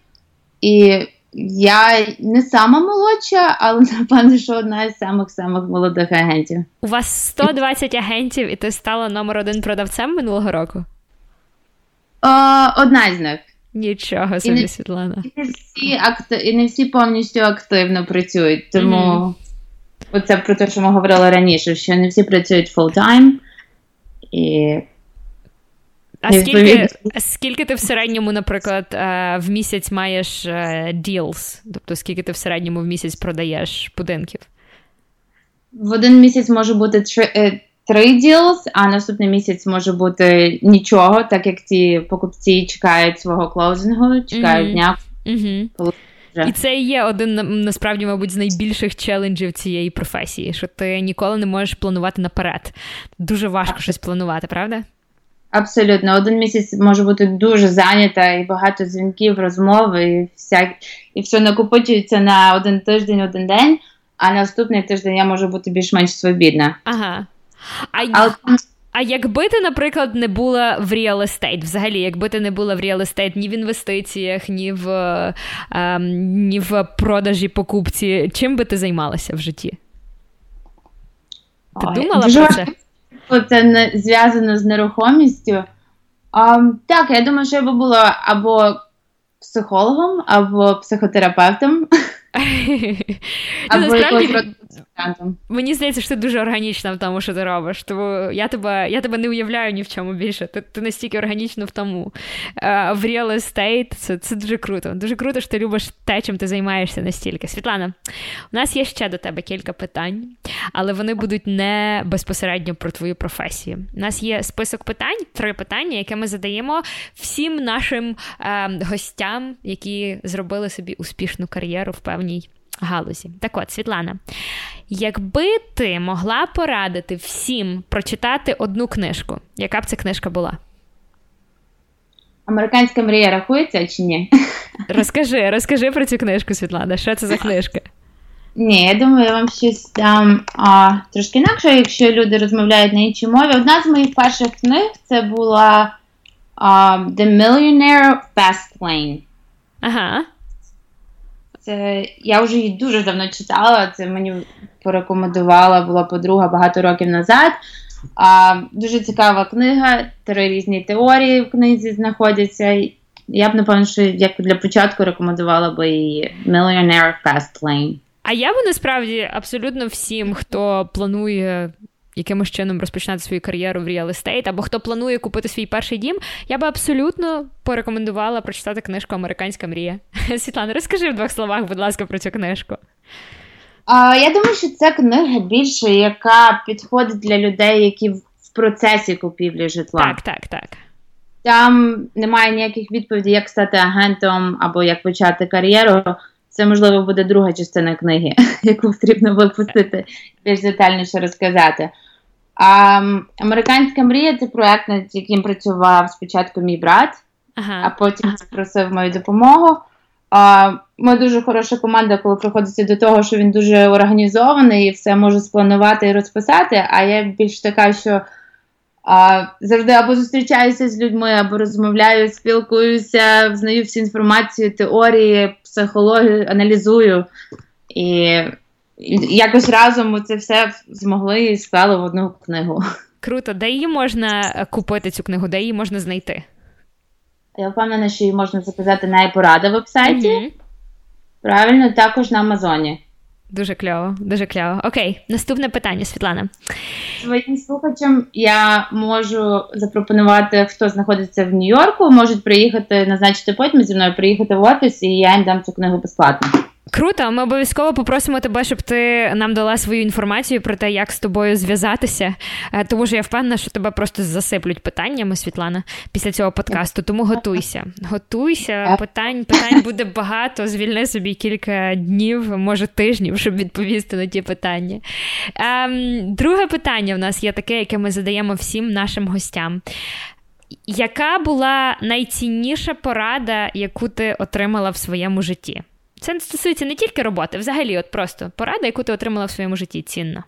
S2: і я не сама молодша, але напевно, що одна із самих самих молодих агентів.
S1: У вас 120 агентів, і ти стала номер один продавцем минулого року?
S2: О, Одна з них.
S1: Нічого собі, і Світлана.
S2: І не всі актив, і не всі повністю активно працюють. Тому mm-hmm. оце про те, що ми говорили раніше, що не всі працюють full-time. І
S1: а скільки скільки ти в середньому, наприклад, е, в місяць маєш deals? Тобто, скільки ти в середньому в місяць продаєш будинків?
S2: В один місяць може бути три, три deals, а наступний місяць може бути нічого, так як ці покупці чекають свого клоузингу, чекають mm-hmm. дня. Mm-hmm.
S1: І це є один насправді, мабуть, з найбільших челенджів цієї професії, що ти ніколи не можеш планувати наперед. Дуже важко щось планувати, правда?
S2: Абсолютно, один місяць може бути дуже зайнята і багато дзвінків, розмов, і вся, і все накопичується на один тиждень, один день, а наступний тиждень я можу бути більш-менш свобідна.
S1: Ага. А, Але... а якби ти, наприклад, не була в real estate, взагалі, якби ти не була в real estate ні в інвестиціях, ні в ем, ні в продажі покупці, чим би ти займалася в житті? Ти Ой, думала дуже... про це?
S2: Це не зв'язано з нерухомістю. А, Так, я думаю, що я би була або психологом, або психотерапевтом. (laughs)
S1: Або насправді, Мені здається, що ти дуже органічна в тому, що ти робиш. Тому я тебе я тебе не уявляю ні в чому більше. Ти ти настільки органічно в тому. Uh, в real estate це це дуже круто. Дуже круто, що ти любиш те, чим ти займаєшся настільки. Світлана, у нас є ще до тебе кілька питань, але вони будуть не безпосередньо про твою професію. У нас є список питань, три питання, які ми задаємо всім нашим uh, гостям, які зробили собі успішну кар'єру в певній галузі. Так от, Світлана, Якби ти могла порадити всім прочитати одну книжку, яка б ця книжка була?
S2: Американська мрія рахується чи ні?
S1: Розкажи, розкажи про цю книжку, Світлана. Що це за книжка?
S2: Ні, я думаю, я вам щось дам а, трошки інакше, якщо люди розмовляють на іншій мові. Одна з моїх перших книг це була а, The Millionaire Fast Lane.
S1: Ага.
S2: Це я вже її дуже давно читала. Це мені порекомендувала була подруга багато років назад. А, Дуже цікава книга, три різні теорії в книзі знаходяться. Я б, напевно, що як для початку рекомендувала би її Millionaire Fast Lane.
S1: А я би насправді абсолютно всім, хто планує якимось чином розпочинати свою кар'єру в real estate, або хто планує купити свій перший дім, я би абсолютно порекомендувала прочитати книжку Американська мрія. (laughs) Світлана, розкажи в двох словах, будь ласка, про цю книжку.
S2: Я думаю, що це книга більше, яка підходить для людей, які в процесі купівлі житла.
S1: Так, так, так.
S2: Там немає ніяких відповідей, як стати агентом або як почати кар'єру. Це, можливо, буде друга частина книги, (laughs) яку потрібно випустити, більш детальніше розказати. А, Американська мрія це проект, над яким працював спочатку мій брат,
S1: ага.
S2: а потім просив мою допомогу. А, Ми дуже хороша команда, коли приходиться до того, що він дуже організований і все може спланувати і розписати. А я більш така, що а, завжди або зустрічаюся з людьми, або розмовляю, спілкуюся, знаю всю інформацію, теорії, психологію, аналізую. І якось разом це все змогли і склали в одну книгу.
S1: Круто, де її можна купити цю книгу, де її можна знайти?
S2: Я впевнена, що її можна заказати на iPorada вебсайті. Mm-hmm. Правильно, також на Амазоні.
S1: Дуже кльово, дуже кльово. Окей, наступне питання, Світлана.
S2: Своїм слухачам я можу запропонувати, хто знаходиться в Нью-Йорку, можуть приїхати, назначити потім зі мною приїхати в офіс, і я їм дам цю книгу безплатно.
S1: Круто, ми обов'язково попросимо тебе, щоб ти нам дала свою інформацію про те, як з тобою зв'язатися. Е, тому що я впевнена, що тебе просто засиплють питаннями, Світлана, після цього подкасту. Тому готуйся. Готуйся, питань питань буде багато. Звільни собі кілька днів, може тижнів, щоб відповісти на ті питання. Ем, друге питання в нас є таке, яке ми задаємо всім нашим гостям. Яка була найцінніша порада, яку ти отримала в своєму житті? Це стосується не тільки роботи, взагалі, от просто порада, яку ти отримала в своєму житті, цінна.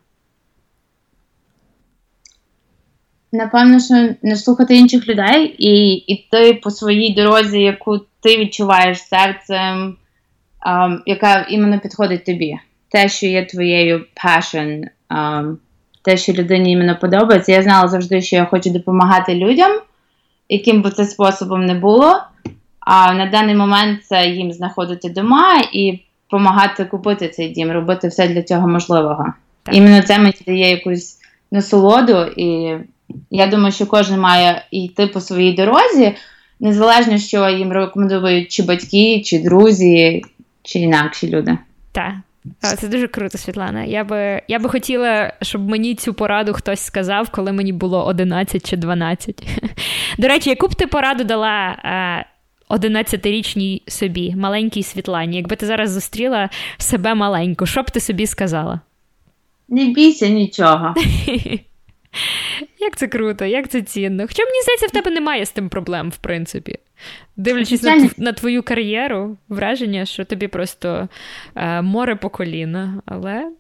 S2: Напевно, що не слухати інших людей і йти по своїй дорозі, яку ти відчуваєш серцем, um, яка іменно підходить тобі. Те, що є твоєю passion, um, те, що людині іменно подобається. Я знала завжди, що я хочу допомагати людям, яким би це способом не було. А на даний момент це їм знаходити дома і допомагати купити цей дім, робити все для цього можливого. Так. Іменно це мені дає якусь насолоду, і я думаю, що кожен має йти по своїй дорозі, незалежно, що їм рекомендують чи батьки, чи друзі, чи інакші люди.
S1: Так. Це дуже круто, Світлана. Я би я би хотіла, щоб мені цю пораду хтось сказав, коли мені було 11 чи 12. (laughs) До речі, яку б ти пораду дала 11-річній собі, маленькій Світлані, якби ти зараз зустріла себе маленьку, що б ти собі сказала?
S2: Не бійся нічого. (laughs)
S1: Як це круто, як це цінно. Хоча мені здається, в тебе немає з тим проблем, в принципі. Дивлячись на на твою кар'єру, враження, що тобі просто е, море по коліна, але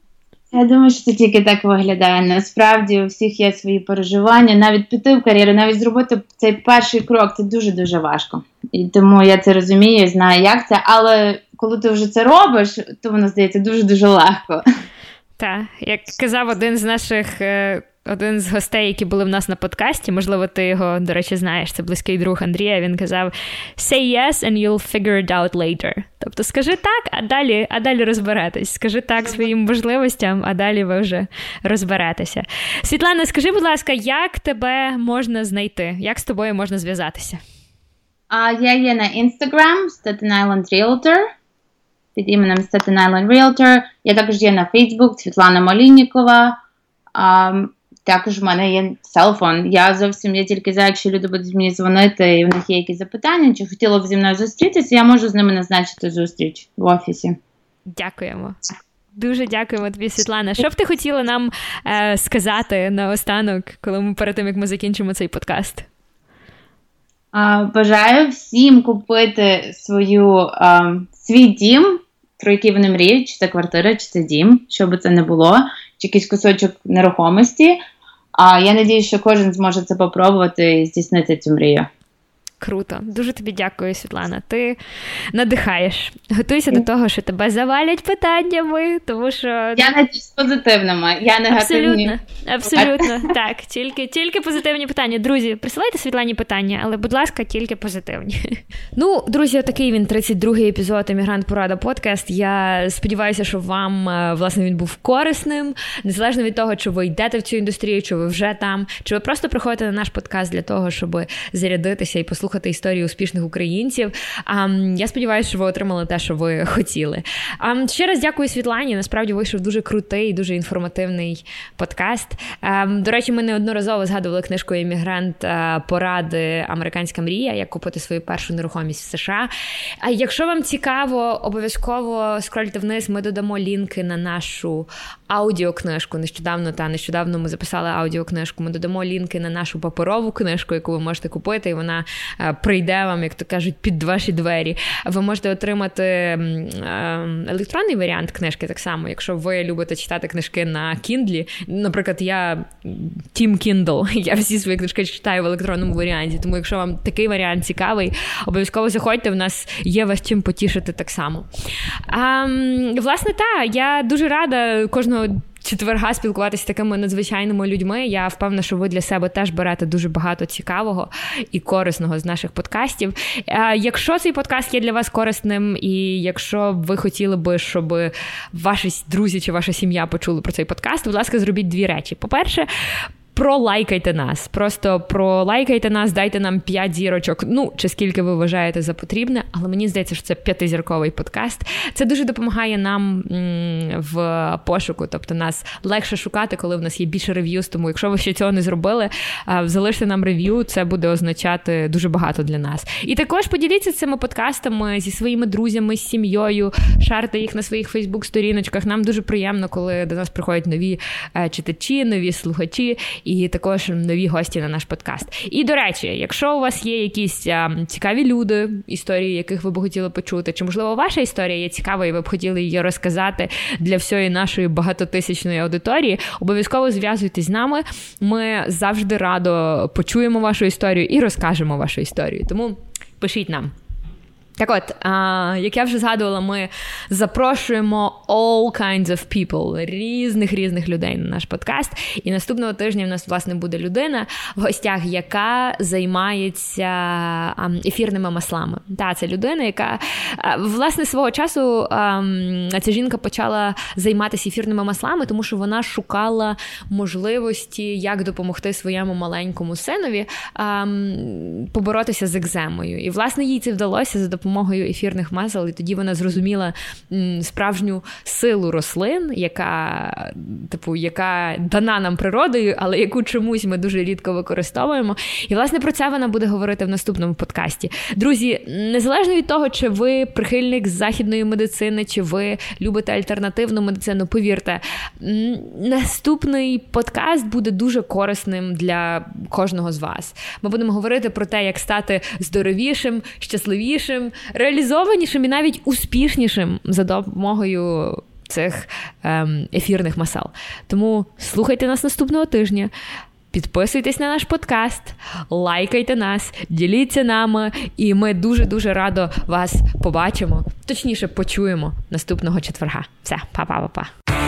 S2: я думаю, що це тільки так виглядає. Насправді у всіх є свої переживання. Навіть піти в кар'єру, навіть зробити цей перший крок це дуже-дуже важко. І тому я це розумію, знаю, як це. Але коли ти вже це робиш, то воно здається дуже-дуже легко.
S1: Так, як казав один з наших е, один з гостей, які були в нас на подкасті, можливо, ти його, до речі, знаєш, це близький друг Андрія. Він казав: Say yes and you'll figure it out later. Тобто, скажи так, а далі а далі розберетесь. Скажи так своїм можливостям, а далі ви вже розберетеся. Світлана, скажи, будь ласка, як тебе можна знайти? Як з тобою можна зв'язатися?
S2: А Я є на Instagram Staten Island Realtor. Під іменем Staten Island Realtor. Я також є на Facebook Світлана Моліннікова. Також в мене є селфон. Я зовсім я тільки за, якщо люди будуть мені дзвонити, і в них є якісь запитання, чи хотіли б зі мною зустрітися, я можу з ними назначити зустріч в офісі.
S1: Дякуємо. Дуже дякуємо тобі, Світлана. Що б ти хотіла нам е, сказати наостанок, коли ми перед тим як ми закінчимо цей подкаст?
S2: Бажаю всім купити свою свій дім, про який вони мріють, чи це квартира, чи це дім, що би це не було, чи якийсь кусочок нерухомості. А я надію, що кожен зможе це попробувати і здійснити цю мрію.
S1: Круто, дуже тобі дякую, Світлана. Ти надихаєш. Готуйся до того, що тебе завалять питаннями, тому що
S2: я надіюсь позитивними. Я негативні.
S1: Абсолютно, абсолютно так. Тільки тільки позитивні питання. Друзі, присилайте Світлані питання, але, будь ласка, тільки позитивні. Ну, друзі, такий він 32-й епізод Емігрант Порада подкаст. Я сподіваюся, що вам е, власне він був корисним, незалежно від того, чи ви йдете в цю індустрію, чи ви вже там, чи ви просто приходите на наш подкаст для того, щоб зарядитися і послухати послухати історії успішних українців. А я сподіваюся, що ви отримали те, що ви хотіли. А ще раз дякую Світлані. Насправді вийшов дуже крутий, дуже інформативний подкаст. До речі, ми неодноразово згадували книжку Емігрант поради Американська мрія, як купити свою першу нерухомість в США. А якщо вам цікаво, обов'язково скрольте вниз. Ми додамо лінки на нашу аудіокнижку. Нещодавно та нещодавно ми записали аудіокнижку. Ми додамо лінки на нашу паперову книжку, яку ви можете купити, і вона прийде вам, як то кажуть, під ваші двері. Ви можете отримати е, електронний варіант книжки так само, якщо ви любите читати книжки на Kindle. Наприклад, я Team Kindle, (laughs) я всі свої книжки читаю в електронному варіанті. Тому, якщо вам такий варіант цікавий, обов'язково заходьте. В нас є вас чим потішити так само. А, Власне, так, я дуже рада кожного четверга спілкуватися з такими надзвичайними людьми. Я впевнена, що ви для себе теж берете дуже багато цікавого і корисного з наших подкастів. Якщо цей подкаст є для вас корисним, і якщо ви хотіли би, щоб ваші друзі чи ваша сім'я почули про цей подкаст, будь ласка, зробіть дві речі. По-перше, пролайкайте нас. Просто пролайкайте нас, дайте нам 5 зірочок. Ну, чи скільки ви вважаєте за потрібне, але мені здається, що це п'ятизірковий подкаст. Це дуже допомагає нам в пошуку. Тобто нас легше шукати, коли в нас є більше рев'юз. Тому, якщо ви ще цього не зробили, залиште нам рев'ю, це буде означати дуже багато для нас. І також поділіться цими подкастами зі своїми друзями, з сім'єю, шарте їх на своїх Фейсбук-сторіночках. Нам дуже приємно, коли до нас приходять нові е, читачі, нові слухачі і також нові гості на наш подкаст. І до речі, якщо у вас є якісь а, цікаві люди, історії, яких ви б хотіли почути, чи можливо ваша історія є цікава, і ви б хотіли її розказати для всієї нашої багатотисячної аудиторії, обов'язково зв'язуйтесь з нами. Ми завжди радо почуємо вашу історію і розкажемо вашу історію. Тому пишіть нам. Так от, а, як я вже згадувала, ми запрошуємо all kinds of people, різних різних людей на наш подкаст. І наступного тижня в нас власне буде людина в гостях, яка займається ефірними маслами. Та це людина, яка власне свого часу ця жінка почала займатися ефірними маслами, тому що вона шукала можливості, як допомогти своєму маленькому синові поборотися з екземою. І власне їй це вдалося за допомогою допомогою ефірних масел, і тоді вона зрозуміла справжню силу рослин, яка типу, яка дана нам природою, але яку чомусь ми дуже рідко використовуємо. І власне про це вона буде говорити в наступному подкасті. Друзі, незалежно від того, чи ви прихильник західної медицини, чи ви любите альтернативну медицину, повірте, наступний подкаст буде дуже корисним для кожного з вас. Ми будемо говорити про те, як стати здоровішим, щасливішим, реалізованішим і навіть успішнішим за допомогою цих ем, ефірних масал. Тому слухайте нас наступного тижня. Підписуйтесь на наш подкаст, лайкайте нас, діліться нами, і ми дуже-дуже радо вас побачимо, точніше, почуємо наступного четверга. Все, па-па-па-па.